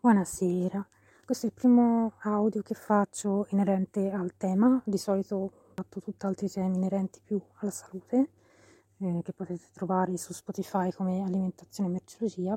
Buonasera, questo è il primo audio che faccio inerente al tema, di solito fatto tutt'altri temi inerenti più alla salute, eh, che potete trovare su Spotify come alimentazione e merceologia.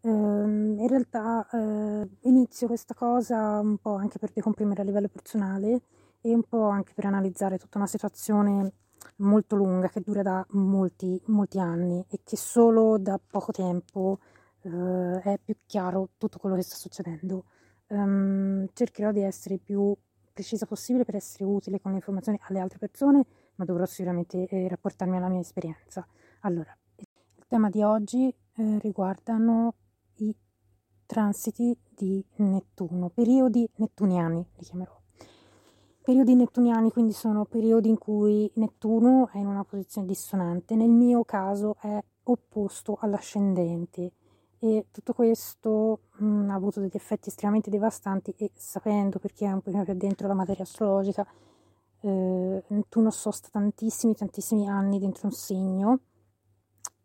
Eh, in realtà eh, inizio questa cosa un po' anche per decomprimere a livello personale e un po' anche per analizzare tutta una situazione molto lunga che dura da molti, molti anni e che solo da poco tempo eh, è più chiaro tutto quello che sta succedendo. Um, cercherò di essere più precisa possibile per essere utile con le informazioni alle altre persone, ma dovrò sicuramente eh, rapportarmi alla mia esperienza. Allora, il tema di oggi eh, riguardano i transiti di Nettuno, periodi nettuniani li chiamerò. Periodi nettuniani quindi sono periodi in cui Nettuno è in una posizione dissonante, nel mio caso è opposto all'ascendente e tutto questo mh, mm, ha avuto degli effetti estremamente devastanti e sapendo perché è un pochino più dentro la materia astrologica, eh, tu non sosta tantissimi, tantissimi anni dentro un segno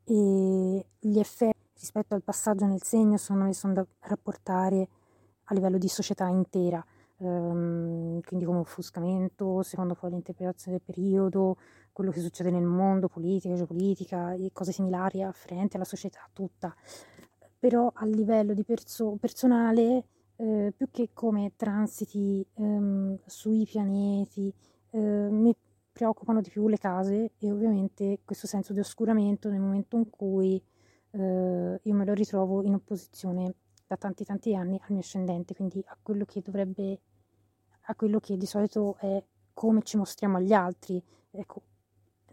e gli effetti rispetto al passaggio nel segno sono, sono da rapportare a livello di società intera, ehm, quindi come offuscamento, secondo poi l'interpretazione del periodo, quello che succede nel mondo, politica, geopolitica e cose similari afferenti alla società tutta però a livello di perso- personale, eh, più che come transiti ehm, sui pianeti, eh, mi preoccupano di più le case e ovviamente questo senso di oscuramento nel momento in cui eh, io me lo ritrovo in opposizione da tanti tanti anni al mio ascendente, quindi a quello che dovrebbe, a quello che di solito è come ci mostriamo agli altri. Ecco,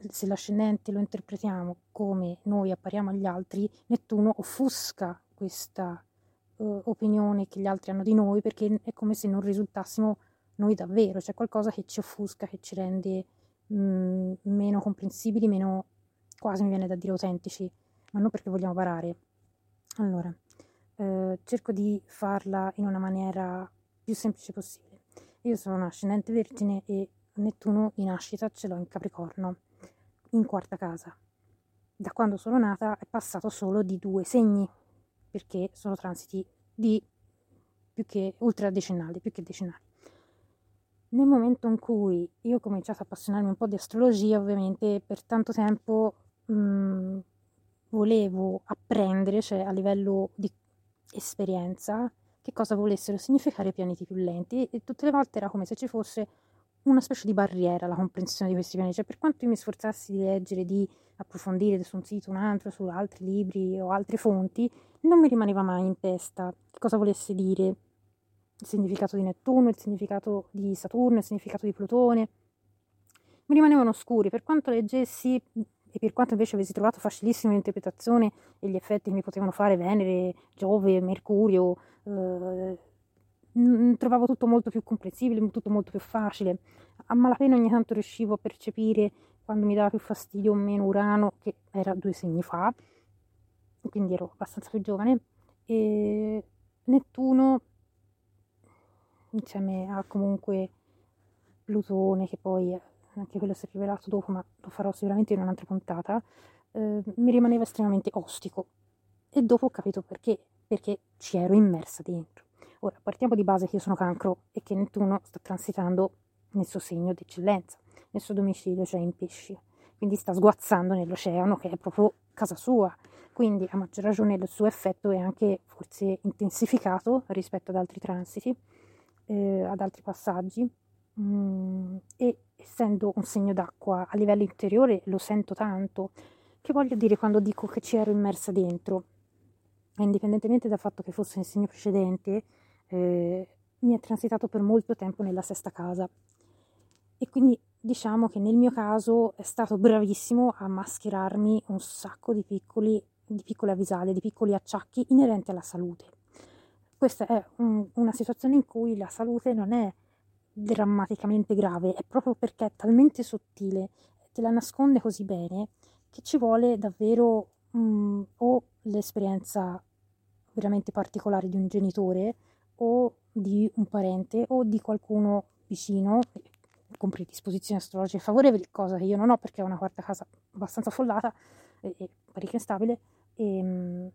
se l'ascendente lo interpretiamo come noi appariamo agli altri, Nettuno offusca questa uh, opinione che gli altri hanno di noi perché è come se non risultassimo noi davvero, c'è qualcosa che ci offusca, che ci rende mh, mm, meno comprensibili, meno quasi mi viene da dire autentici, ma non perché vogliamo parare. Allora, eh, cerco di farla in una maniera più semplice possibile. Io sono una ascendente vergine e Nettuno in nascita ce l'ho in Capricorno in quarta casa. Da quando sono nata è passato solo di due segni, perché sono transiti di più che ultradecennali, più che decennali. Nel momento in cui io ho cominciato a appassionarmi un po' di astrologia, ovviamente per tanto tempo mh, mm, volevo apprendere, cioè a livello di esperienza, che cosa volessero significare i pianeti più lenti e tutte le volte era come se ci fosse una specie di barriera alla comprensione di questi piani, cioè per quanto io mi sforzassi di leggere, di approfondire su un sito, un altro, su altri libri o altre fonti, non mi rimaneva mai in testa cosa volesse dire il significato di Nettuno, il significato di Saturno, il significato di Plutone. Mi rimanevano oscuri, per quanto leggessi e per quanto invece avessi trovato facilissima l'interpretazione e gli effetti che mi potevano fare Venere, Giove, Mercurio, eh, trovavo tutto molto più comprensibile, tutto molto più facile. A malapena ogni tanto riuscivo a percepire quando mi dava più fastidio o meno Urano, che era due segni fa, quindi ero abbastanza più giovane, e Nettuno insieme a comunque Plutone, che poi anche quello si è rivelato dopo, ma lo farò sicuramente in un'altra puntata, eh, mi rimaneva estremamente ostico. E dopo ho capito perché, perché ci ero immersa dentro. Ora, partiamo di base che io sono cancro e che Nettuno sta transitando nel suo segno d'eccellenza, nel suo domicilio, cioè in pesci. Quindi sta sguazzando nell'oceano che è proprio casa sua. Quindi a maggior ragione il suo effetto è anche forse intensificato rispetto ad altri transiti, eh, ad altri passaggi. Mm, e essendo un segno d'acqua a livello interiore lo sento tanto. Che voglio dire quando dico che ci ero immersa dentro? Indipendentemente dal fatto che fosse il segno precedente, eh, mi è transitato per molto tempo nella sesta casa e quindi diciamo che nel mio caso è stato bravissimo a mascherarmi un sacco di piccoli di piccole avvisaglie, di piccoli acciacchi inerenti alla salute. Questa è un, una situazione in cui la salute non è drammaticamente grave, è proprio perché è talmente sottile, te la nasconde così bene, che ci vuole davvero um, o l'esperienza veramente particolare di un genitore o di un parente o di qualcuno vicino con predisposizioni astrologiche favorevoli, cosa che io non ho perché ho una quarta casa abbastanza affollata e, e parecchio instabile, e, ehm,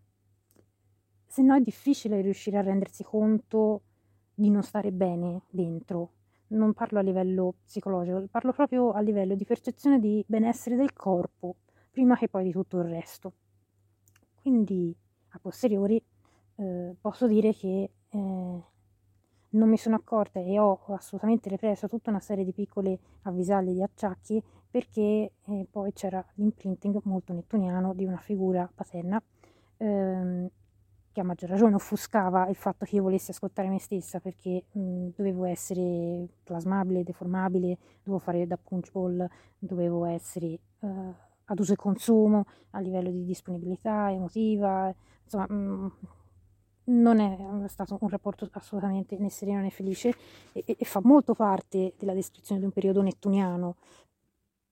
se no è difficile riuscire a rendersi conto di non stare bene dentro. Non parlo a livello psicologico, parlo proprio a livello di percezione di benessere del corpo, prima che poi di tutto il resto. Quindi, a posteriori, eh, posso dire che eh, non mi sono accorta e ho assolutamente represso tutta una serie di piccole avvisaglie di acciacchi perché eh, poi c'era l'imprinting molto nettuniano di una figura paterna ehm, che a maggior ragione offuscava il fatto che io volessi ascoltare me stessa perché mh, dovevo essere plasmabile, deformabile, dovevo fare da punch ball, dovevo essere eh, ad uso e consumo a livello di disponibilità emotiva, insomma mh, non è stato un rapporto assolutamente né sereno né felice e, e, fa molto parte della descrizione di un periodo nettuniano.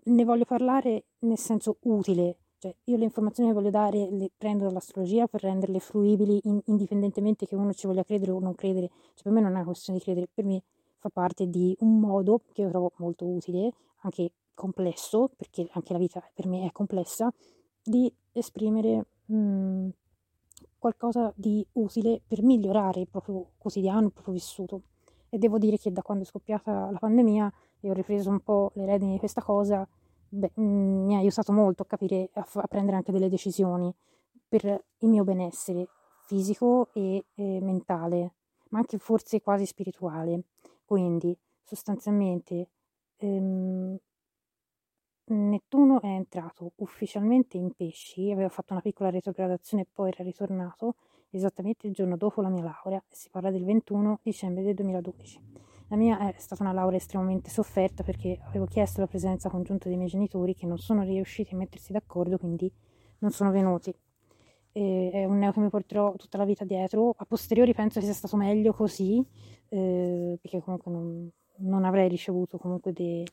Ne voglio parlare nel senso utile, cioè io le informazioni che voglio dare le prendo dall'astrologia per renderle fruibili in, indipendentemente che uno ci voglia credere o non credere, cioè per me non è una questione di credere, per me fa parte di un modo che io trovo molto utile, anche complesso, perché anche la vita per me è complessa, di esprimere mh, mm, qualcosa di utile per migliorare il proprio quotidiano, il proprio vissuto. E devo dire che da quando è scoppiata la pandemia e ho ripreso un po' le redini di questa cosa, beh, mm, mi ha aiutato molto a capire, a, f- a, prendere anche delle decisioni per il mio benessere fisico e, e mentale, ma anche forse quasi spirituale. Quindi sostanzialmente ehm, Nettuno è entrato ufficialmente in pesci, aveva fatto una piccola retrogradazione e poi era ritornato esattamente il giorno dopo la mia laurea, si parla del 21 dicembre del 2012. La mia è stata una laurea estremamente sofferta perché avevo chiesto la presenza congiunta dei miei genitori che non sono riusciti a mettersi d'accordo, quindi non sono venuti. E è un neo che mi porterò tutta la vita dietro. A posteriori penso che sia stato meglio così, eh, perché comunque non, non avrei ricevuto comunque dei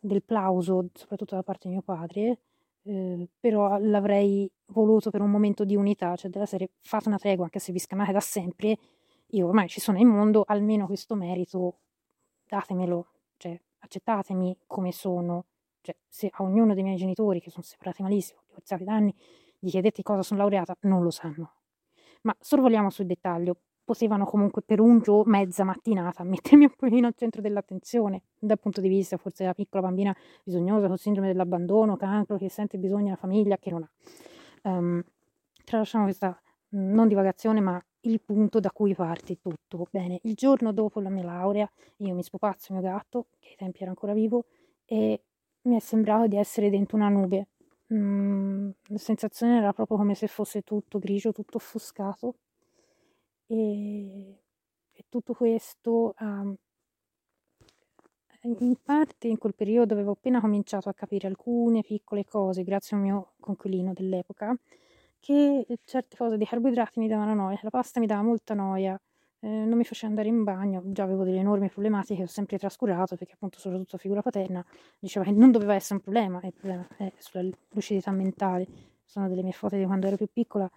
del plauso, soprattutto da parte di mio padre, eh, però l'avrei voluto per un momento di unità, cioè della serie fate una tregua, anche se vi scannate da sempre, io ormai ci sono in mondo, almeno questo merito datemelo, cioè accettatemi come sono, cioè se a ognuno dei miei genitori che sono separati malissimo, divorziati da anni, gli chiedete cosa sono laureata, non lo sanno. Ma sorvoliamo sul dettaglio, potevano comunque per un giorno, mezza mattinata, mettermi un pochino al centro dell'attenzione, dal punto di vista forse della piccola bambina bisognosa con sindrome dell'abbandono, cancro, che sente bisogno della famiglia, che non ha. Um, tralasciamo questa non divagazione, ma il punto da cui parte tutto. Bene, il giorno dopo la mia laurea, io mi spopazzo mio gatto, che ai tempi era ancora vivo, e mi è sembrato di essere dentro una nube. Mm, la sensazione era proprio come se fosse tutto grigio, tutto offuscato e, e tutto questo um, in parte in quel periodo avevo appena cominciato a capire alcune piccole cose grazie al mio conquilino dell'epoca che certe cose dei carboidrati mi davano noia, la pasta mi dava molta noia, eh, non mi faceva andare in bagno, già avevo delle enormi problematiche che ho sempre trascurato perché appunto soprattutto figura paterna diceva che non doveva essere un problema, il problema è sulla lucidità mentale, sono delle mie foto di quando ero più piccola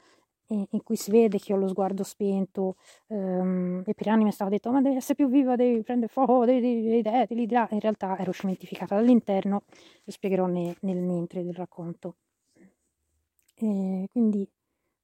in cui si vede che ho lo sguardo spento um, e per anni mi è stato detto ma devi essere più viva, devi prendere fuoco, devi, devi, devi, devi in realtà ero cementificata dall'interno, lo spiegherò ne, nel mentre del racconto. E quindi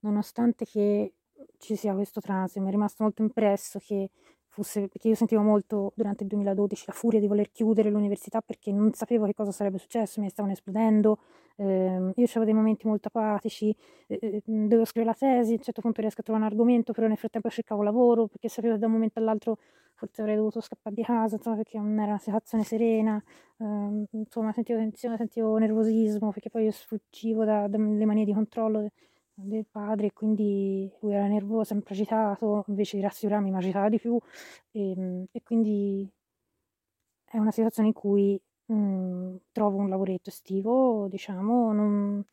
nonostante che ci sia questo transito mi è rimasto molto impresso che fosse, perché io sentivo molto durante il 2012 la furia di voler chiudere l'università perché non sapevo che cosa sarebbe successo, mi stavano esplodendo, eh, io avevo dei momenti molto apatici, eh, eh, dovevo scrivere la tesi, a un certo punto riesco a trovare un argomento, però nel frattempo cercavo lavoro perché sapevo che da un momento all'altro forse avrei dovuto scappare di casa, insomma, perché non era una situazione serena, eh, insomma sentivo tensione, sentivo nervosismo perché poi io sfuggivo dalle manie di controllo del padre, quindi lui era nervoso, sempre agitato, invece di rassicurarmi mi agitava di più. E, ehm, e quindi è una situazione in cui mh, mhmm, trovo un lavoretto estivo, diciamo, non,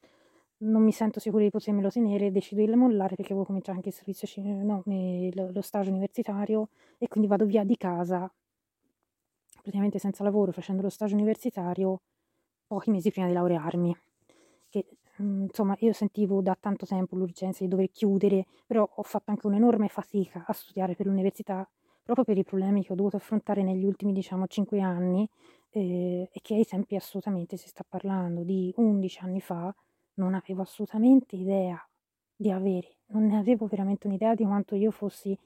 non, mi sento sicura di potermelo tenere decido di mollare perché avevo cominciato anche il servizio, no, lo stage universitario e quindi vado via di casa praticamente senza lavoro facendo lo stage universitario pochi mesi prima di laurearmi che Mhmm, insomma, io sentivo da tanto tempo l'urgenza di dover chiudere, però ho fatto anche un'enorme fatica a studiare per l'università proprio per i problemi che ho dovuto affrontare negli ultimi, diciamo, 5 anni eh, e che ai tempi assolutamente si sta parlando di 11 anni fa, non avevo assolutamente idea di avere non ne avevo veramente un'idea di quanto io fossi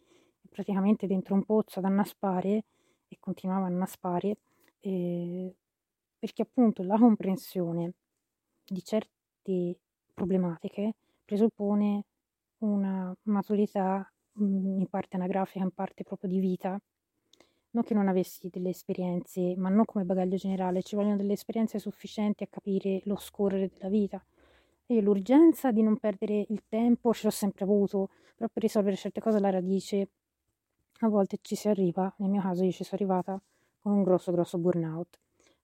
praticamente dentro un pozzo ad annaspare e continuavo a annaspare eh, perché appunto la comprensione di certe problematiche presuppone una maturità mm, in parte anagrafica, in parte proprio di vita. Non che non avessi delle esperienze, ma non come bagaglio generale, ci vogliono delle esperienze sufficienti a capire lo scorrere della vita. E l'urgenza di non perdere il tempo ce l'ho sempre avuto, però per risolvere certe cose alla radice a volte ci si arriva, nel mio caso io ci sono arrivata con un grosso grosso burnout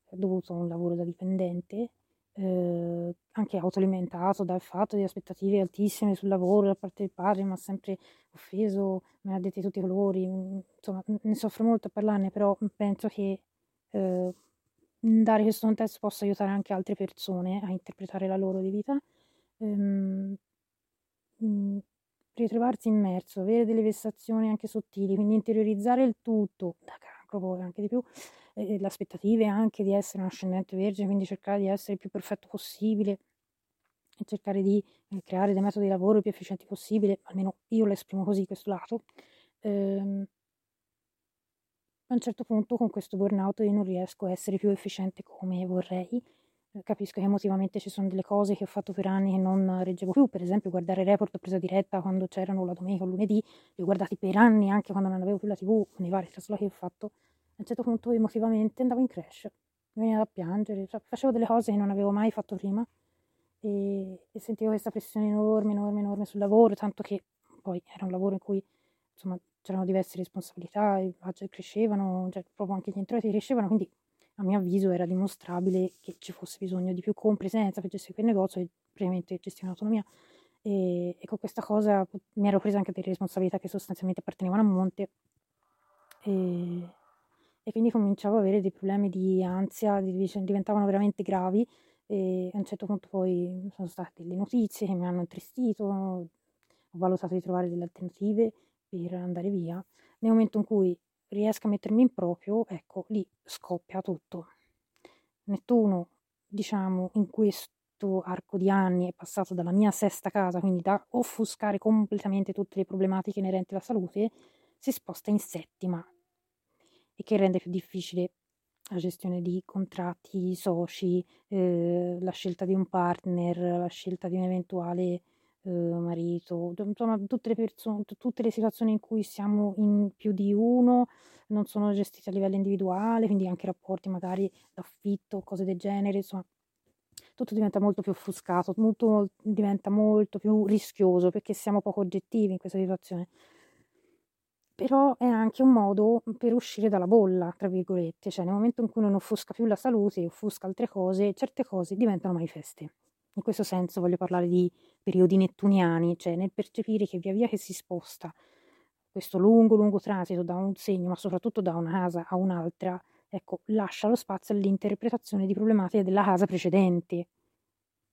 dovuto a un lavoro da dipendente eh, anche autoalimentato dal fatto di aspettative altissime sul lavoro da parte del padre, mi ha sempre offeso, me l'ha detto di tutti i colori, mm, insomma ne soffro molto a parlarne, però penso che eh, dare questo contesto possa aiutare anche altre persone a interpretare la loro di vita. Ehm, mm, ritrovarsi immerso, avere delle vessazioni anche sottili, quindi interiorizzare il tutto, da cancro poi anche di più, eh, le aspettative anche di essere un ascendente vergine, quindi cercare di essere il più perfetto possibile e cercare di eh, creare dei metodi di lavoro più efficienti possibile, almeno io lo esprimo così questo lato. Ehm, a un certo punto con questo burnout io non riesco a essere più efficiente come vorrei. Eh, capisco che emotivamente ci sono delle cose che ho fatto per anni che non reggevo più, per esempio guardare report presa diretta quando c'erano la domenica o lunedì, li ho guardati per anni anche quando non avevo più la tv, nei vari traslochi che ho fatto a un certo punto emotivamente andavo in crash, mi veniva da piangere, cioè, facevo delle cose che non avevo mai fatto prima e, e, sentivo questa pressione enorme, enorme, enorme sul lavoro, tanto che poi era un lavoro in cui insomma c'erano diverse responsabilità, i budget crescevano, cioè, proprio anche gli introiti crescevano, quindi a mio avviso era dimostrabile che ci fosse bisogno di più compresenza per gestire quel negozio e praticamente gestire un'autonomia. E, e, con questa cosa mi ero presa anche delle responsabilità che sostanzialmente appartenevano a monte e, e quindi cominciavo ad avere dei problemi di ansia, diventavano veramente gravi e a un certo punto poi sono state delle notizie che mi hanno intristito, ho valutato di trovare delle alternative per andare via. Nel momento in cui riesco a mettermi in proprio, ecco, lì scoppia tutto. Nettuno, diciamo, in questo arco di anni è passato dalla mia sesta casa, quindi da offuscare completamente tutte le problematiche inerenti alla salute, si sposta in settima, e che rende più difficile la gestione di contratti, soci, eh, la scelta di un partner, la scelta di un eventuale eh, marito, insomma tutte le, persone, tutte le situazioni in cui siamo in più di uno non sono gestite a livello individuale, quindi anche rapporti magari d'affitto, cose del genere, insomma tutto diventa molto più offuscato, tutto diventa molto più rischioso perché siamo poco oggettivi in questa situazione però è anche un modo per uscire dalla bolla, tra virgolette, cioè nel momento in cui non offusca più la salute, offusca altre cose, certe cose diventano manifeste. In questo senso voglio parlare di periodi nettuniani, cioè nel percepire che via via che si sposta questo lungo, lungo transito da un segno, ma soprattutto da una casa a un'altra, ecco, lascia lo spazio all'interpretazione di problematiche della casa precedente,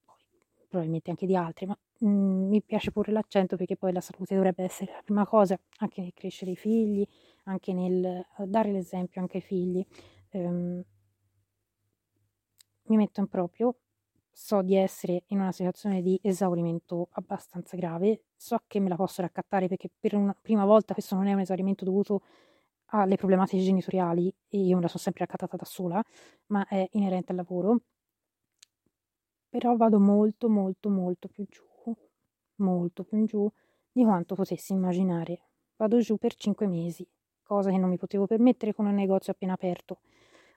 poi probabilmente anche di altre, ma Mhmm, mi piace porre l'accento perché poi la salute dovrebbe essere la prima cosa, anche nel crescere i figli, anche nel eh, dare l'esempio anche ai figli. Ehm mi metto in proprio, so di essere in una situazione di esaurimento abbastanza grave, so che me la posso raccattare perché per una prima volta questo non è un esaurimento dovuto alle problematiche genitoriali e io me la sono sempre raccattata da sola, ma è inerente al lavoro. Però vado molto, molto, molto più giù molto più in giù di quanto potessi immaginare. Vado giù per cinque mesi, cosa che non mi potevo permettere con un negozio appena aperto.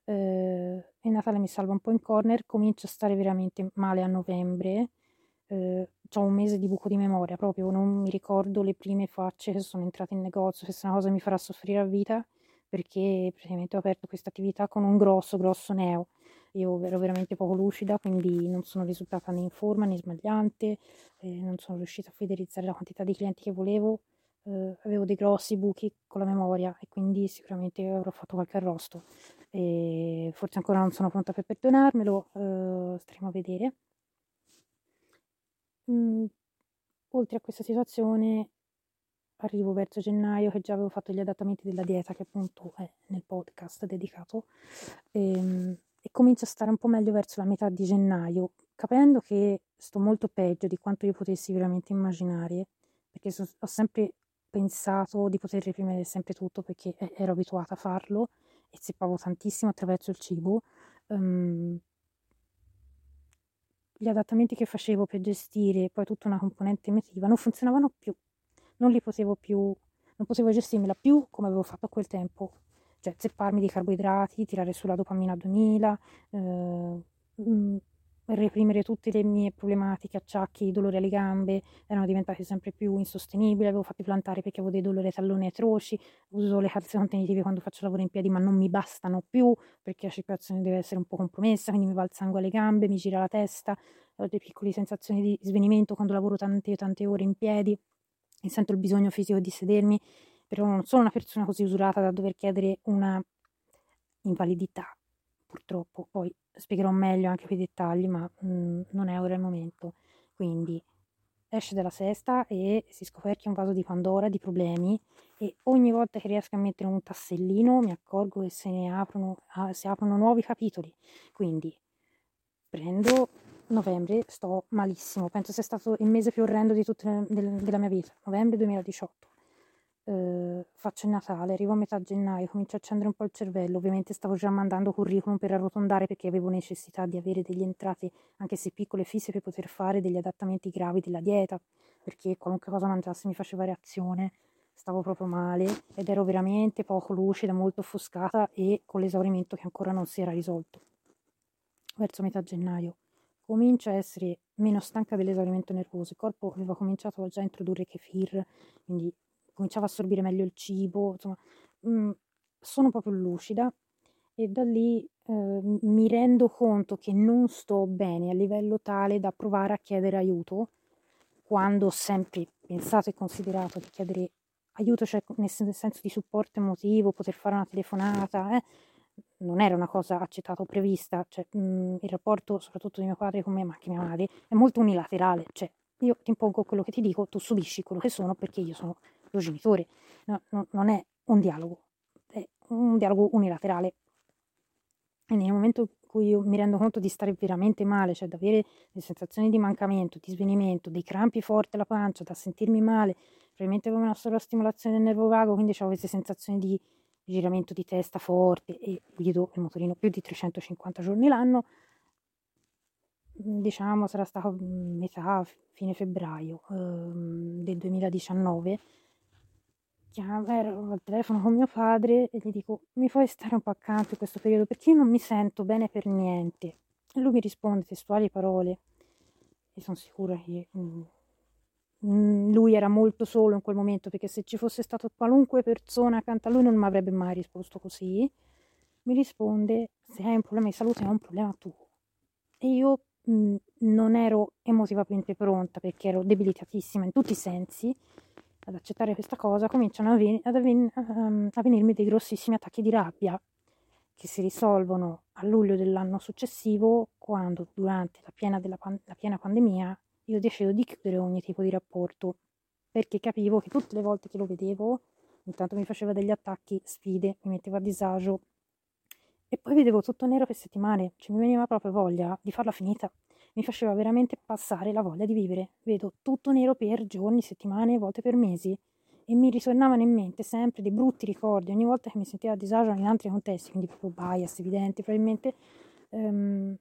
Eh, il Natale mi salva un po' in corner, comincio a stare veramente male a novembre. Eh, ho un mese di buco di memoria, proprio non mi ricordo le prime facce che sono entrate in negozio, questa è una cosa che mi farà soffrire a vita perché praticamente ho aperto questa attività con un grosso, grosso neo. Io ero veramente poco lucida, quindi non sono risultata né in forma né sbagliante, eh, non sono riuscita a fidelizzare la quantità di clienti che volevo, eh, avevo dei grossi buchi con la memoria e quindi sicuramente avrò fatto qualche arrosto. E forse ancora non sono pronta per perdonarmelo, eh, staremo a vedere. Mm, oltre a questa situazione arrivo verso gennaio che già avevo fatto gli adattamenti della dieta che appunto è nel podcast dedicato e, ehm, e comincio a stare un po' meglio verso la metà di gennaio capendo che sto molto peggio di quanto io potessi veramente immaginare perché so, ho sempre pensato di poter reprimere sempre tutto perché ero abituata a farlo e zeppavo tantissimo attraverso il cibo. Um, gli adattamenti che facevo per gestire poi tutta una componente emotiva non funzionavano più, non li potevo più, non potevo gestirmela più come avevo fatto a quel tempo, cioè zepparmi di carboidrati, tirare sulla dopamina 2000, eh, reprimere tutte le mie problematiche, acciacchi, dolori alle gambe, erano diventati sempre più insostenibili, avevo fatto plantare perché avevo dei dolori ai talloni atroci, uso le calze contenitive quando faccio lavoro in piedi ma non mi bastano più perché la circolazione deve essere un po' compromessa, quindi mi va il sangue alle gambe, mi gira la testa, ho delle piccole sensazioni di svenimento quando lavoro tante tante ore in piedi e sento il bisogno fisico di sedermi, però non sono una persona così usurata da dover chiedere una invalidità purtroppo, poi spiegherò meglio anche quei dettagli, ma mh, mm, non è ora il momento. Quindi esce dalla sesta e si scoperchia un vaso di Pandora di problemi e ogni volta che riesco a mettere un tassellino mi accorgo che se ne aprono, ah, si aprono nuovi capitoli. Quindi prendo novembre, sto malissimo, penso sia stato il mese più orrendo di tutta della mia vita, novembre 2018 eh, faccio il Natale, arrivo a metà gennaio, comincio a accendere un po' il cervello, ovviamente stavo già mandando curriculum per arrotondare perché avevo necessità di avere delle entrate, anche se piccole fisse, per poter fare degli adattamenti gravi della dieta, perché qualunque cosa mangiassi mi faceva reazione, stavo proprio male ed ero veramente poco lucida, molto offuscata e con l'esaurimento che ancora non si era risolto. Verso metà gennaio comincio a essere meno stanca dell'esaurimento nervoso, il corpo aveva cominciato già a introdurre kefir, quindi cominciavo a assorbire meglio il cibo, insomma, mh, mm, sono proprio lucida e da lì eh, mi rendo conto che non sto bene a livello tale da provare a chiedere aiuto quando ho sempre pensato e considerato che chiedere aiuto, cioè nel senso di supporto emotivo, poter fare una telefonata, eh, non era una cosa accettata o prevista, cioè, mh, mm, il rapporto soprattutto di mio padre con me, ma anche mia madre, è molto unilaterale, cioè io ti impongo quello che ti dico, tu subisci quello che sono perché io sono genitore. No, no, non è un dialogo, è un dialogo unilaterale. E nel momento in cui io mi rendo conto di stare veramente male, cioè di avere le sensazioni di mancamento, di svenimento, dei crampi forti alla pancia, da sentirmi male, probabilmente come una sola stimolazione del nervo vago, quindi avevo queste sensazioni di giramento di testa forte e guido il motorino più di 350 giorni l'anno, diciamo sarà stato metà, fine febbraio ehm, del 2019 chiamo, al telefono con mio padre e gli dico mi puoi stare un po' accanto in questo periodo perché io non mi sento bene per niente. E lui mi risponde testuali parole e sono sicura che mm, mm, lui era molto solo in quel momento perché se ci fosse stato qualunque persona accanto a lui non mi avrebbe mai risposto così. Mi risponde se hai un problema di salute è un problema tuo. E io mm, non ero emotivamente pronta perché ero debilitatissima in tutti i sensi ad accettare questa cosa, cominciano ad, avven- um, a venirmi dei grossissimi attacchi di rabbia che si risolvono a luglio dell'anno successivo, quando durante la piena, pan- la piena pandemia io decido di chiudere ogni tipo di rapporto, perché capivo che tutte le volte che lo vedevo, intanto mi faceva degli attacchi, sfide, mi metteva a disagio, e poi vedevo tutto nero per settimane, cioè mi veniva proprio voglia di farla finita mi faceva veramente passare la voglia di vivere. Vedo tutto nero per giorni, settimane, volte per mesi e mi ritornavano in mente sempre dei brutti ricordi ogni volta che mi sentivo a disagio in altri contesti, quindi proprio bias evidenti, probabilmente um,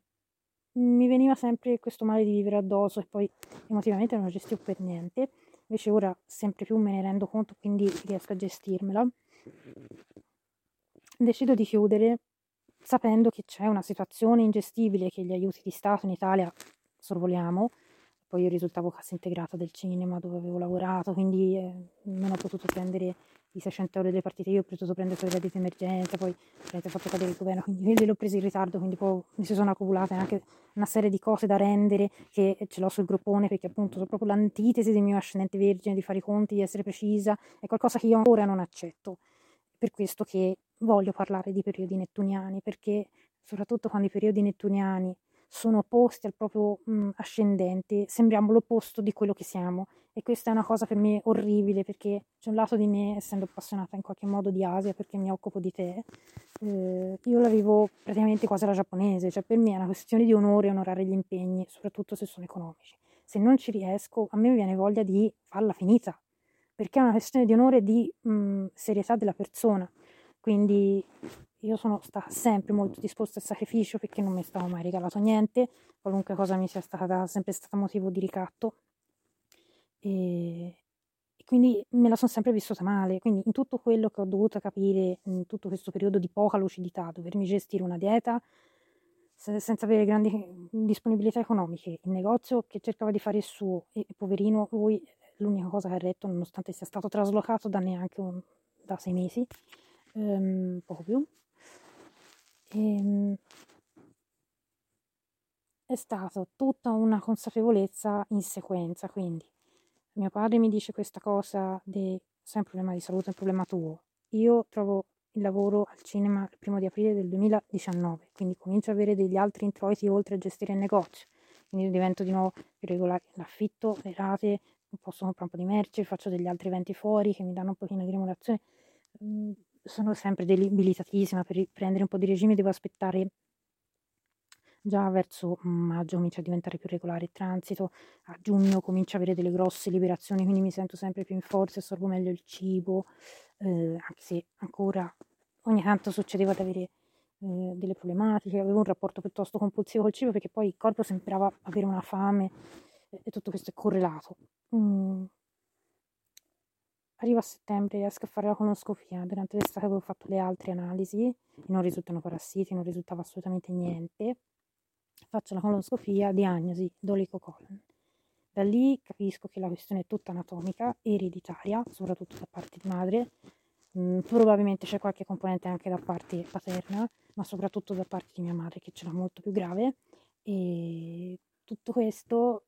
mi veniva sempre questo male di vivere addosso e poi emotivamente non lo gestivo per niente. Invece ora sempre più me ne rendo conto, quindi riesco a gestirmela. Decido di chiudere sapendo che c'è una situazione ingestibile che gli aiuti di Stato in Italia sorvoliamo. Poi io risultavo cassa integrata del cinema dove avevo lavorato, quindi eh, non ho potuto prendere i 600 euro delle partite, io ho potuto prendere quei redditi di emergenza, poi ho fatto cadere il governo, quindi l'ho preso in ritardo, quindi poi mi si sono accumulate anche una serie di cose da rendere che ce l'ho sul gruppone perché appunto sono proprio l'antitesi del mio ascendente vergine, di fare i conti, di essere precisa, è qualcosa che io ancora non accetto. Per questo che voglio parlare di periodi nettuniani, perché soprattutto quando i periodi nettuniani sono opposti al proprio mh, ascendente, sembriamo l'opposto di quello che siamo. E questa è una cosa per me orribile, perché c'è un lato di me, essendo appassionata in qualche modo di Asia, perché mi occupo di te, eh, io la vivo praticamente quasi alla giapponese, cioè per me è una questione di onore onorare gli impegni, soprattutto se sono economici. se non ci riesco, a me viene voglia di farla finita, perché è una questione di onore e di mh, serietà della persona. Quindi io sono stata sempre molto disposta al sacrificio perché non mi stavo mai regalato niente, qualunque cosa mi sia stata sempre stata motivo di ricatto. E, quindi me la sono sempre vissuta male. Quindi in tutto quello che ho dovuto capire in tutto questo periodo di poca lucidità, dovermi gestire una dieta se, senza avere grandi disponibilità economiche, il negozio che cercava di fare il suo e poverino lui l'unica cosa che ha retto nonostante sia stato traslocato da neanche un, da sei mesi, ehm, poco più. Ehm, è stata tutta una consapevolezza in sequenza, quindi mio padre mi dice questa cosa di sei un problema di salute, è un problema tuo. Io trovo il lavoro al cinema il primo di aprile del 2019, quindi comincio ad avere degli altri introiti oltre a gestire il negozio. Quindi divento di nuovo più regolare l'affitto, le rate, posso comprare un po' di merce, faccio degli altri eventi fuori che mi danno un pochino di remunerazione. Mm, sono sempre debilitatissima per prendere un po' di regime, devo aspettare già verso maggio comincia a diventare più regolare il transito, a giugno comincio a avere delle grosse liberazioni, quindi mi sento sempre più in forza, assorbo meglio il cibo, eh, anche se ancora ogni tanto succedeva di avere eh, delle problematiche, avevo un rapporto piuttosto compulsivo col cibo perché poi il corpo sembrava avere una fame e tutto questo è correlato. Mm. Arrivo a settembre, riesco a fare la colonoscopia. Durante l'estate avevo fatto le altre analisi e non risultano parassiti, non risultava assolutamente niente. Faccio la colonoscopia, diagnosi dolicocolon. Da lì capisco che la questione è tutta anatomica, ereditaria, soprattutto da parte di madre. Mm, probabilmente c'è qualche componente anche da parte paterna, ma soprattutto da parte di mia madre che ce l'ha molto più grave. E tutto questo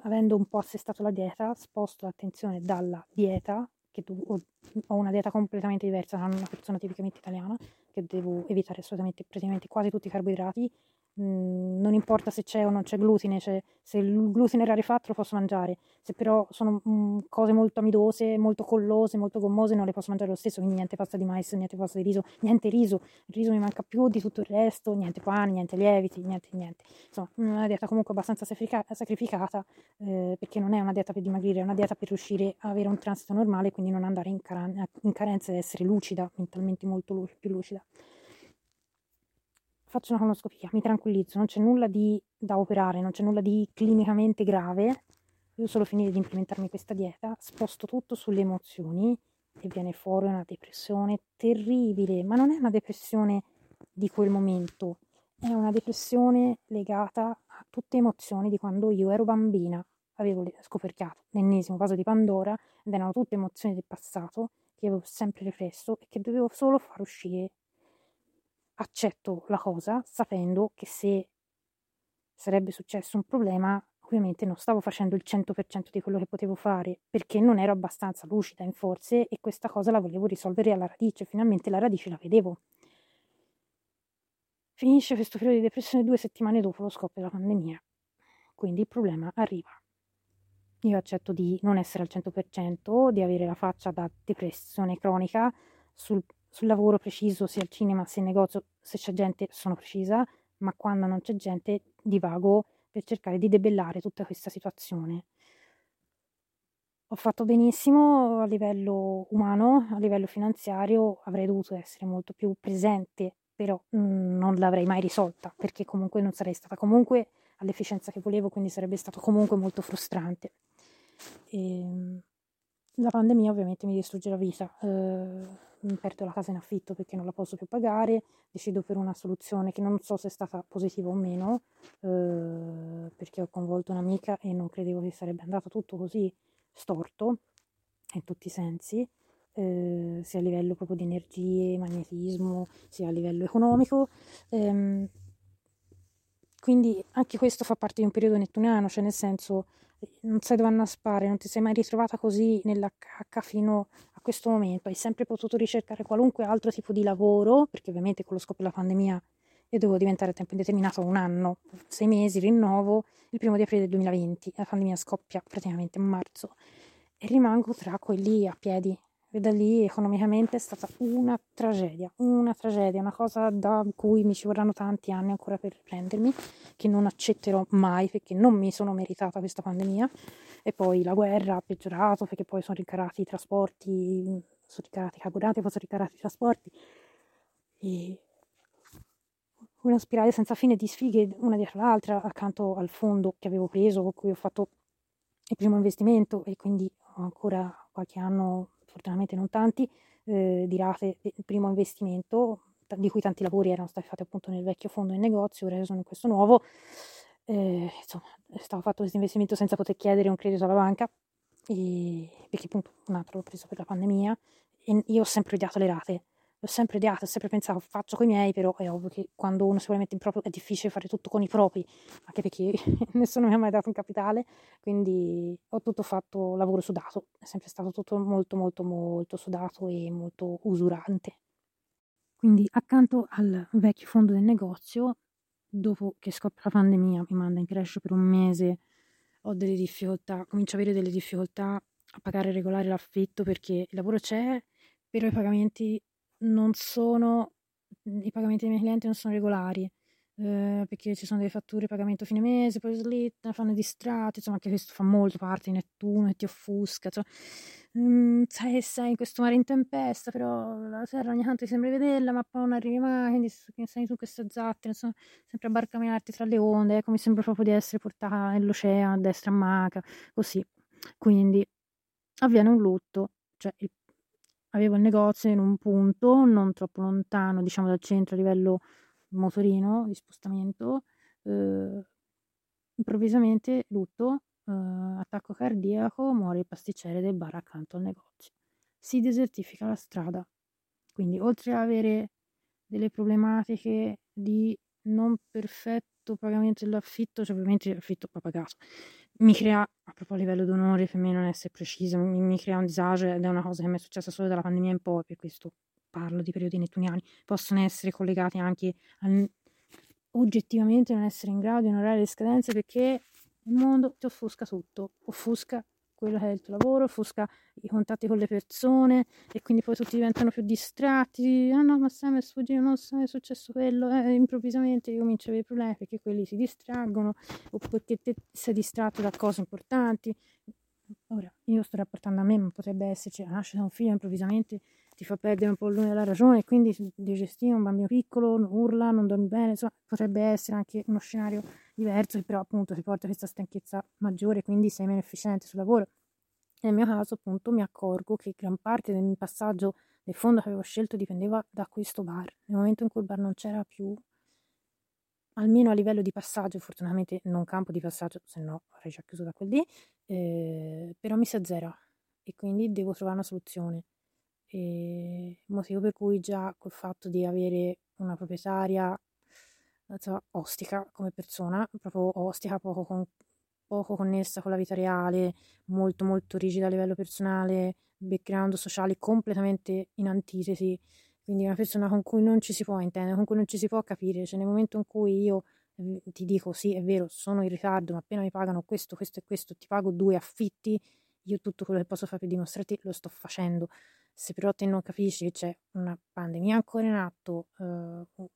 avendo un po' assestato la dieta, sposto l'attenzione dalla dieta, che tu, ho una dieta completamente diversa da una persona tipicamente italiana, che devo evitare assolutamente praticamente quasi tutti i carboidrati, Mm, non importa se c'è o non c'è glutine, cioè, se il glutine è rarefatto lo posso mangiare, se però sono mm, cose molto amidose, molto collose, molto gommose non le posso mangiare lo stesso, quindi niente pasta di mais, niente pasta di riso, niente riso, il riso mi manca più di tutto il resto, niente pane, niente lieviti, niente niente. Insomma, una dieta comunque abbastanza sacrificata eh, perché non è una dieta per dimagrire, è una dieta per riuscire a avere un transito normale, quindi non andare in, caran- in carenza ed essere lucida, mentalmente molto lu- più lucida faccio una colonoscopia, mi tranquillizzo, non c'è nulla di, da operare, non c'è nulla di clinicamente grave, devo solo finire di implementarmi questa dieta, sposto tutto sulle emozioni e viene fuori una depressione terribile, ma non è una depressione di quel momento, è una depressione legata a tutte emozioni di quando io ero bambina, avevo scoperchiato l'ennesimo vaso di Pandora ed erano tutte emozioni del passato che avevo sempre represso e che dovevo solo far uscire accetto la cosa sapendo che se sarebbe successo un problema, ovviamente non stavo facendo il 100% di quello che potevo fare perché non ero abbastanza lucida in forze e questa cosa la volevo risolvere alla radice, finalmente la radice la vedevo. Finisce questo periodo di depressione due settimane dopo lo scoppio della pandemia, quindi il problema arriva. Io accetto di non essere al 100%, di avere la faccia da depressione cronica sul sul lavoro preciso, sia al cinema sia al negozio, se c'è gente sono precisa, ma quando non c'è gente divago per cercare di debellare tutta questa situazione. Ho fatto benissimo a livello umano, a livello finanziario avrei dovuto essere molto più presente, però non l'avrei mai risolta perché comunque non sarei stata comunque all'efficienza che volevo, quindi sarebbe stato comunque molto frustrante. E, ehm, la pandemia ovviamente mi distrugge la vita. Eh, perdo la casa in affitto perché non la posso più pagare, decido per una soluzione che non so se è stata positiva o meno, eh, perché ho coinvolto un'amica e non credevo che sarebbe andato tutto così storto in tutti i sensi, eh, sia a livello proprio di energie, magnetismo, sia a livello economico. Ehm, quindi anche questo fa parte di un periodo nettuniano, cioè nel senso non sai dove annaspare, non ti sei mai ritrovata così nella cacca fino a questo momento, hai sempre potuto ricercare qualunque altro tipo di lavoro, perché ovviamente con lo scoppio della pandemia io dovevo diventare a tempo indeterminato un anno, sei mesi, rinnovo, il primo di aprile del 2020, la pandemia scoppia praticamente a marzo e rimango tra quelli a piedi, e da lì economicamente è stata una tragedia, una tragedia, una cosa da cui mi ci vorranno tanti anni ancora per riprendermi, che non accetterò mai perché non mi sono meritata questa pandemia. E poi la guerra ha peggiorato perché poi sono ricarati i trasporti, sono ricarati i carburanti, poi sono ricarati i trasporti. E una spirale senza fine di sfighe una dietro l'altra accanto al fondo che avevo preso, con cui ho fatto il primo investimento e quindi ho ancora qualche anno, fortunatamente non tanti, eh, di rate del primo investimento, di cui tanti lavori erano stati fatti appunto nel vecchio fondo del negozio, ora sono in questo nuovo. Eh, insomma, stavo fatto questo investimento senza poter chiedere un credito alla banca, e, perché appunto un altro l'ho preso per la pandemia e io ho sempre odiato le rate l'ho sempre odiato, ho sempre pensato faccio con i miei, però è ovvio che quando uno si vuole mettere in proprio è difficile fare tutto con i propri, anche perché nessuno mi ha mai dato un capitale, quindi ho tutto fatto lavoro sudato, è sempre stato tutto molto molto molto sudato e molto usurante. Quindi accanto al vecchio fondo del negozio, dopo che scoppia la pandemia, mi manda in crash per un mese, ho delle difficoltà, comincio ad avere delle difficoltà a pagare regolare l'affitto perché il lavoro c'è, però i pagamenti non sono, i pagamenti dei miei clienti non sono regolari, eh, perché ci sono delle fatture pagamento fine mese, poi slittano, fanno distratti, insomma anche questo fa molto parte di Nettuno e ti offusca, cioè, mm, sai, sei in questo mare in tempesta, però la terra ogni tanto ti sembra vederla, ma poi non arrivi mai, quindi sei su queste zattera, insomma, sempre a barcamenarti tra le onde, ecco, mi sembra proprio di essere portata nell'oceano, a destra a maca, così. Quindi avviene un lutto, cioè il avevo il negozio in un punto non troppo lontano, diciamo dal centro a livello motorino di spostamento. Eh, improvvisamente lutto, eh, attacco cardiaco, muore il pasticcere del bar accanto al negozio. Si desertifica la strada. Quindi oltre ad avere delle problematiche di non perfetto pagamento dell'affitto, cioè ovviamente l'affitto va pagato, mi crea, proprio a livello d'onore per me non essere precisa, mi, mi crea un disagio ed è una cosa che mi è successa solo dalla pandemia in poi, per questo parlo di periodi nettuniani, possono essere collegati anche al oggettivamente non essere in grado di onorare le scadenze perché il mondo ti offusca tutto, offusca quello che è il tuo lavoro, offusca i contatti con le persone e quindi poi tutti diventano più distratti. Ah no, ma sai, mi è sfuggito, non sai, è successo quello. Eh, improvvisamente io comincio a avere problemi perché quelli si distraggono o perché te sei distratto da cose importanti. Ora, io sto rapportando a me, ma potrebbe esserci la nascita di un figlio improvvisamente ti fa perdere un po' l'uno della ragione, quindi di gestire un bambino piccolo, urla, non dormi bene, insomma, potrebbe essere anche uno scenario diverso però appunto ti porta questa stanchezza maggiore, quindi sei meno efficiente sul lavoro. Nel mio caso appunto mi accorgo che gran parte del mio passaggio del fondo che avevo scelto dipendeva da questo bar. Nel momento in cui il bar non c'era più, almeno a livello di passaggio, fortunatamente non campo di passaggio, se no avrei già chiuso da quel dì, eh, però mi si azzera e quindi devo trovare una soluzione. E motivo per cui già col fatto di avere una proprietaria insomma, ostica come persona, proprio ostica, poco, con, poco connessa con la vita reale, molto molto rigida a livello personale, background sociale completamente in antitesi, quindi una persona con cui non ci si può intendere, con cui non ci si può capire, cioè nel momento in cui io eh, ti dico sì è vero sono in ritardo ma appena mi pagano questo, questo e questo ti pago due affitti, io tutto quello che posso fare per dimostrarti lo sto facendo se però te non capisci che c'è una pandemia ancora in atto, eh,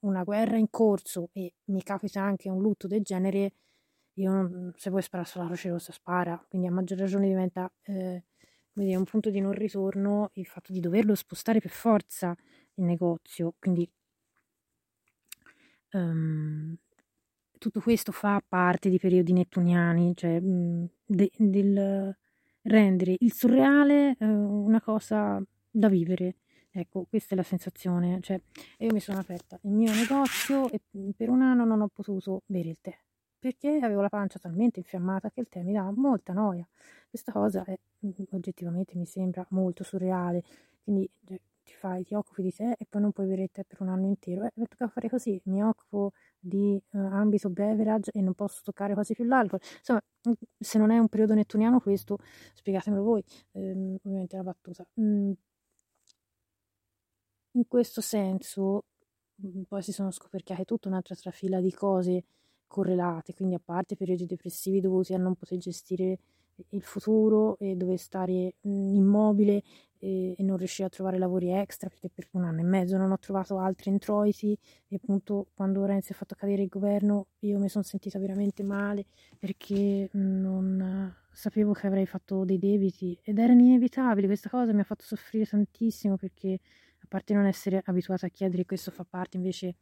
una guerra in corso e mi capita anche un lutto del genere, io non, se vuoi sparare sulla Croce Rossa spara, quindi a maggior ragione diventa eh, un punto di non ritorno il fatto di doverlo spostare per forza il negozio, quindi um, tutto questo fa parte di periodi nettuniani, cioè mh, de, del rendere il surreale eh, una cosa da vivere. Ecco, questa è la sensazione. Cioè, io mi sono aperta il mio negozio e per un anno non ho potuto bere il tè perché avevo la pancia talmente infiammata che il tè mi dava molta noia. Questa cosa è, mm, oggettivamente mi sembra molto surreale. Quindi cioè, ti fai, ti occupi di te e poi non puoi bere il tè per un anno intero. Eh, mi tocca fare così, mi occupo di uh, ambito beverage e non posso toccare quasi più l'alcol. Insomma, mm, se non è un periodo nettuniano questo, spiegatemelo voi, ehm, ovviamente è una battuta. Mm. In questo senso, mm, poi si sono scoperchiate tutta un'altra trafila di cose correlate, quindi a parte periodi depressivi dovuti a non poter gestire il futuro e dove stare mh, immobile e, e, non riuscire a trovare lavori extra perché per un anno e mezzo non ho trovato altri introiti e appunto quando Renzi ha fatto cadere il governo io mi sono sentita veramente male perché non sapevo che avrei fatto dei debiti ed erano inevitabili questa cosa mi ha fatto soffrire tantissimo perché a parte non essere abituata a chiedere questo fa parte invece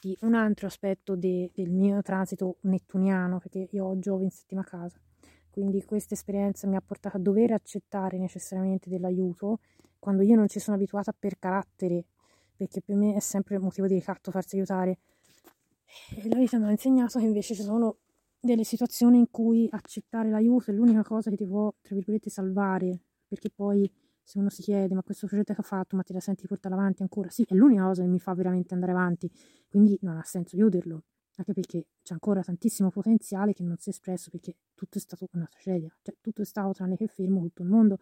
di un altro aspetto de, del mio transito nettuniano perché io ho Giove in settima casa quindi questa esperienza mi ha portato a dover accettare necessariamente dell'aiuto quando io non ci sono abituata per carattere, perché per me è sempre motivo di ricatto farsi aiutare. E la vita mi ha insegnato che invece ci sono delle situazioni in cui accettare l'aiuto è l'unica cosa che ti può, tra virgolette, salvare, perché poi se uno si chiede ma questo progetto che ho fatto, ma te la senti portare avanti ancora? Sì, è l'unica cosa che mi fa veramente andare avanti, quindi non ha senso chiuderlo anche perché c'è ancora tantissimo potenziale che non si è espresso perché tutto è stato una tragedia, cioè tutto è stato tranne che fermo tutto il mondo.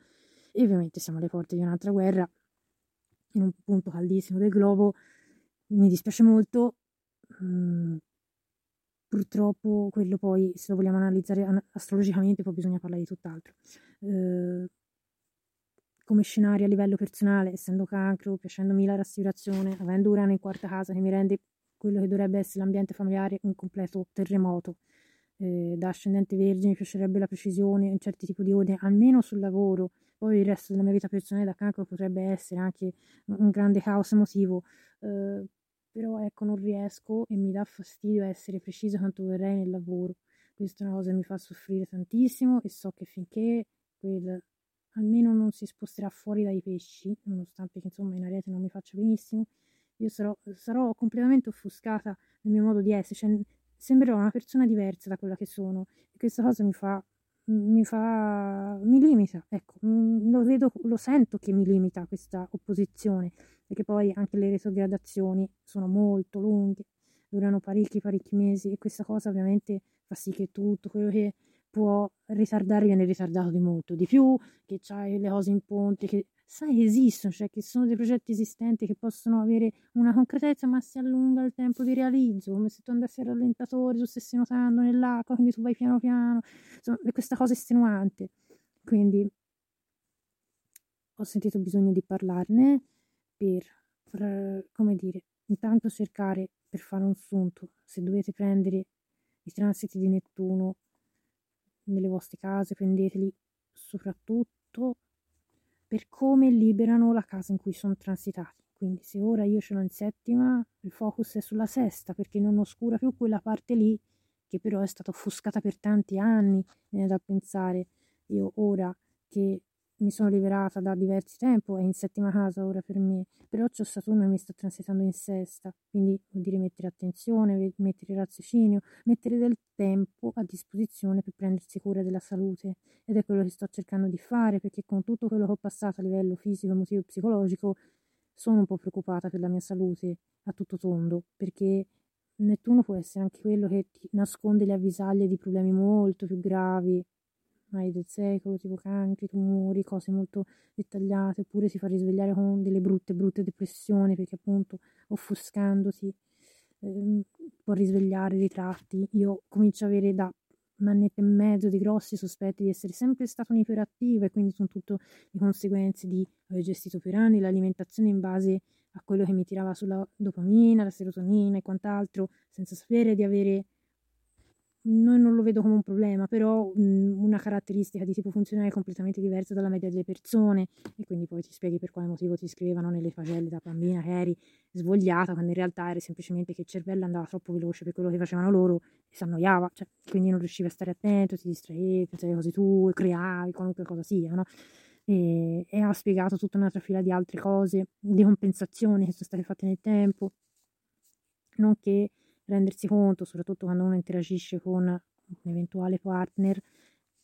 E ovviamente siamo alle porte di un'altra guerra in un punto caldissimo del globo, mi dispiace molto, mm, purtroppo quello poi se lo vogliamo analizzare astrologicamente poi bisogna parlare di tutt'altro. Eh, come scenario a livello personale, essendo cancro, piacendomi la rassicurazione, avendo Urano in quarta casa che mi rende quello che dovrebbe essere l'ambiente familiare un completo terremoto. Eh, da ascendente vergine piacerebbe la precisione, un certo tipo di ordine, almeno sul lavoro. Poi il resto della mia vita personale da cancro potrebbe essere anche un grande caos emotivo. Eh, però ecco, non riesco e mi dà fastidio essere precisa quanto vorrei nel lavoro. Questa è una cosa che mi fa soffrire tantissimo e so che finché quel almeno non si sposterà fuori dai pesci, nonostante che insomma in ariete non mi faccia benissimo, io sarò, sarò completamente offuscata nel mio modo di essere, cioè, sembrerò una persona diversa da quella che sono. E questa cosa mi fa, mi fa, mi limita, ecco, lo vedo, lo sento che mi limita questa opposizione, perché poi anche le retrogradazioni sono molto lunghe, durano parecchi, parecchi mesi e questa cosa ovviamente fa sì che tutto quello che può ritardare viene ritardato di molto di più, che c'hai le cose in ponte, che sai esistono, cioè che sono dei progetti esistenti che possono avere una concretezza ma si allunga il tempo di realizzo, come se tu andassi al rallentatore, tu stessi nuotando nell'acqua, quindi tu vai piano piano, insomma, è questa cosa estenuante. Quindi ho sentito bisogno di parlarne per, per, come dire, intanto cercare per fare un sunto, se dovete prendere i transiti di Nettuno nelle vostre case, prendeteli soprattutto per come liberano la casa in cui sono transitati. Quindi se ora io ce l'ho in settima, il focus è sulla sesta perché non oscura più quella parte lì che però è stata offuscata per tanti anni, viene da pensare. Io ora che mi sono liberata da diversi tempo, è in settima casa ora per me, però c'ho Saturno e mi sta transitando in sesta, quindi vuol dire mettere attenzione, mettere raziocinio, mettere del tempo a disposizione per prendersi cura della salute. Ed è quello che sto cercando di fare perché con tutto quello che ho passato a livello fisico, emotivo e psicologico sono un po' preoccupata per la mia salute a tutto tondo perché Nettuno può essere anche quello che ti nasconde le avvisaglie di problemi molto più gravi mai del secolo, tipo cancri, tumori, cose molto dettagliate, oppure si fa risvegliare con delle brutte, brutte depressioni, perché appunto offuscandosi eh, può risvegliare ritratti. Io comincio a avere da un annetto e mezzo di grossi sospetti di essere sempre stato un'iperattiva e quindi sono tutte le conseguenze di aver gestito per anni l'alimentazione in base a quello che mi tirava sulla dopamina, la serotonina e quant'altro, senza sapere di avere noi non lo vedo come un problema, però mh, una caratteristica di tipo funzionale completamente diversa dalla media delle persone e quindi poi ti spieghi per quale motivo ti scrivevano nelle pagelle da bambina che eri svogliata, quando in realtà eri semplicemente che il cervello andava troppo veloce per quello che facevano loro e si annoiava, cioè, quindi non riuscivi a stare attento, ti distraevi, pensavi cose tue, creavi, qualunque cosa sia, no? E, e ha spiegato tutta un'altra fila di altre cose, di compensazioni che sono state fatte nel tempo, nonché rendersi conto, soprattutto quando uno interagisce con un eventuale partner,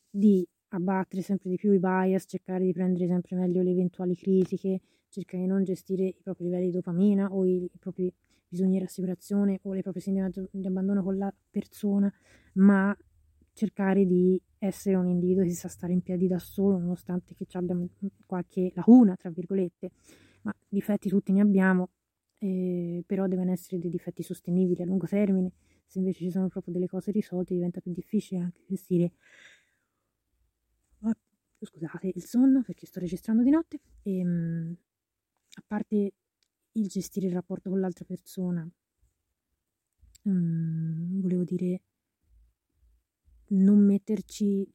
di abbattere sempre di più i bias, cercare di prendere sempre meglio le eventuali critiche, cercare di non gestire i propri livelli di dopamina o i, i propri bisogni di rassicurazione o le proprie sindrome di abbandono con la persona, ma cercare di essere un individuo che sa stare in piedi da solo, nonostante che abbia qualche lacuna, tra virgolette, ma difetti tutti ne abbiamo eh, però devono essere dei difetti sostenibili a lungo termine. Se invece ci sono proprio delle cose risolte diventa più difficile anche gestire. Scusate, il sonno perché sto registrando di notte. E mm, a parte il gestire il rapporto con l'altra persona, um, volevo dire non metterci,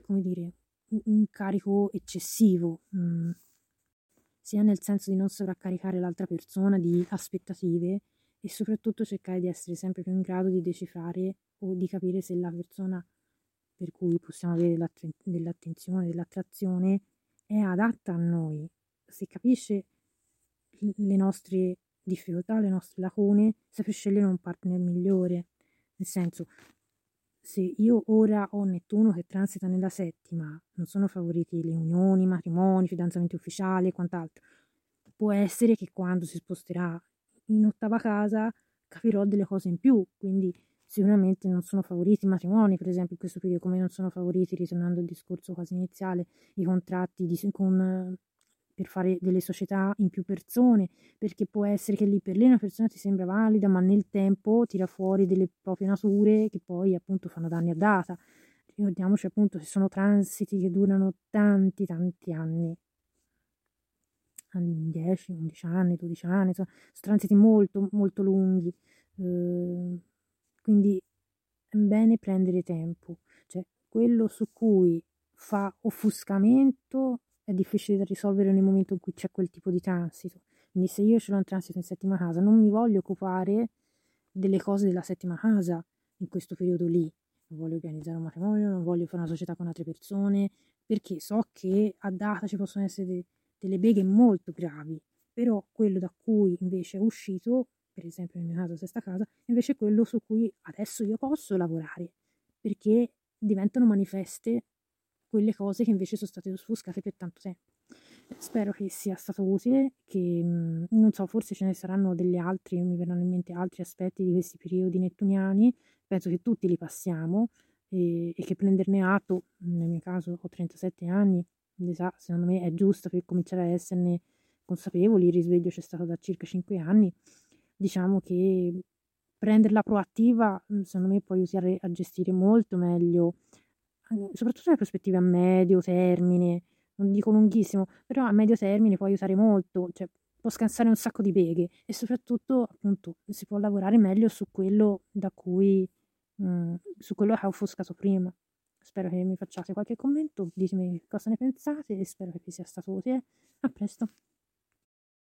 come dire, un, carico eccessivo, um, sia nel senso di non sovraccaricare l'altra persona di aspettative e soprattutto cercare di essere sempre più in grado di decifrare o di capire se la persona per cui possiamo avere dell'attenzione, dell'attrazione, è adatta a noi, se capisce le nostre difficoltà, le nostre lacune, sapere scegliere un partner migliore. Nel senso, se io ora ho Nettuno che transita nella settima, non sono favoriti le unioni, matrimoni, fidanzamenti ufficiali e quant'altro. Può essere che quando si sposterà in ottava casa capirò delle cose in più, quindi sicuramente non sono favoriti i matrimoni, per esempio, in questo periodo, come non sono favoriti, ritornando al discorso quasi iniziale, i contratti di, con, per fare delle società in più persone, perché può essere che lì per lì una persona ti sembra valida, ma nel tempo tira fuori delle proprie nature che poi appunto fanno danni a data. Ricordiamoci appunto che sono transiti che durano tanti tanti anni. 10, 11 anni, 12 anni, sono transiti molto molto lunghi. Eh, quindi è bene prendere tempo, cioè quello su cui fa offuscamento è difficile da risolvere nel momento in cui c'è quel tipo di transito. Quindi se io ce l'ho in transito in settima casa, non mi voglio occupare delle cose della settima casa in questo periodo lì. Non voglio organizzare un matrimonio, non voglio fare una società con altre persone, perché so che a data ci possono essere de- delle beghe molto gravi. Però quello da cui invece è uscito, per esempio nel mio caso sesta casa, invece è quello su cui adesso io posso lavorare, perché diventano manifeste quelle cose che invece sono state offuscate per tanto tempo. Spero che sia stato utile, che mm, non so, forse ce ne saranno degli altri, mi verranno in mente altri aspetti di questi periodi nettuniani, penso che tutti li passiamo e, e che prenderne atto, nel mio caso ho 37 anni, secondo me è giusto per cominciare a esserne consapevoli, il risveglio c'è stato da circa 5 anni, diciamo che prenderla proattiva mm, secondo me può aiutare a gestire molto meglio soprattutto nelle prospettive a medio termine, non dico lunghissimo, però a medio termine può aiutare molto, cioè può scansare un sacco di beghe e soprattutto appunto si può lavorare meglio su quello da cui mh, mm, su quello che ho offuscato prima. Spero che mi facciate qualche commento, ditemi cosa ne pensate e spero che vi sia stato utile. A presto.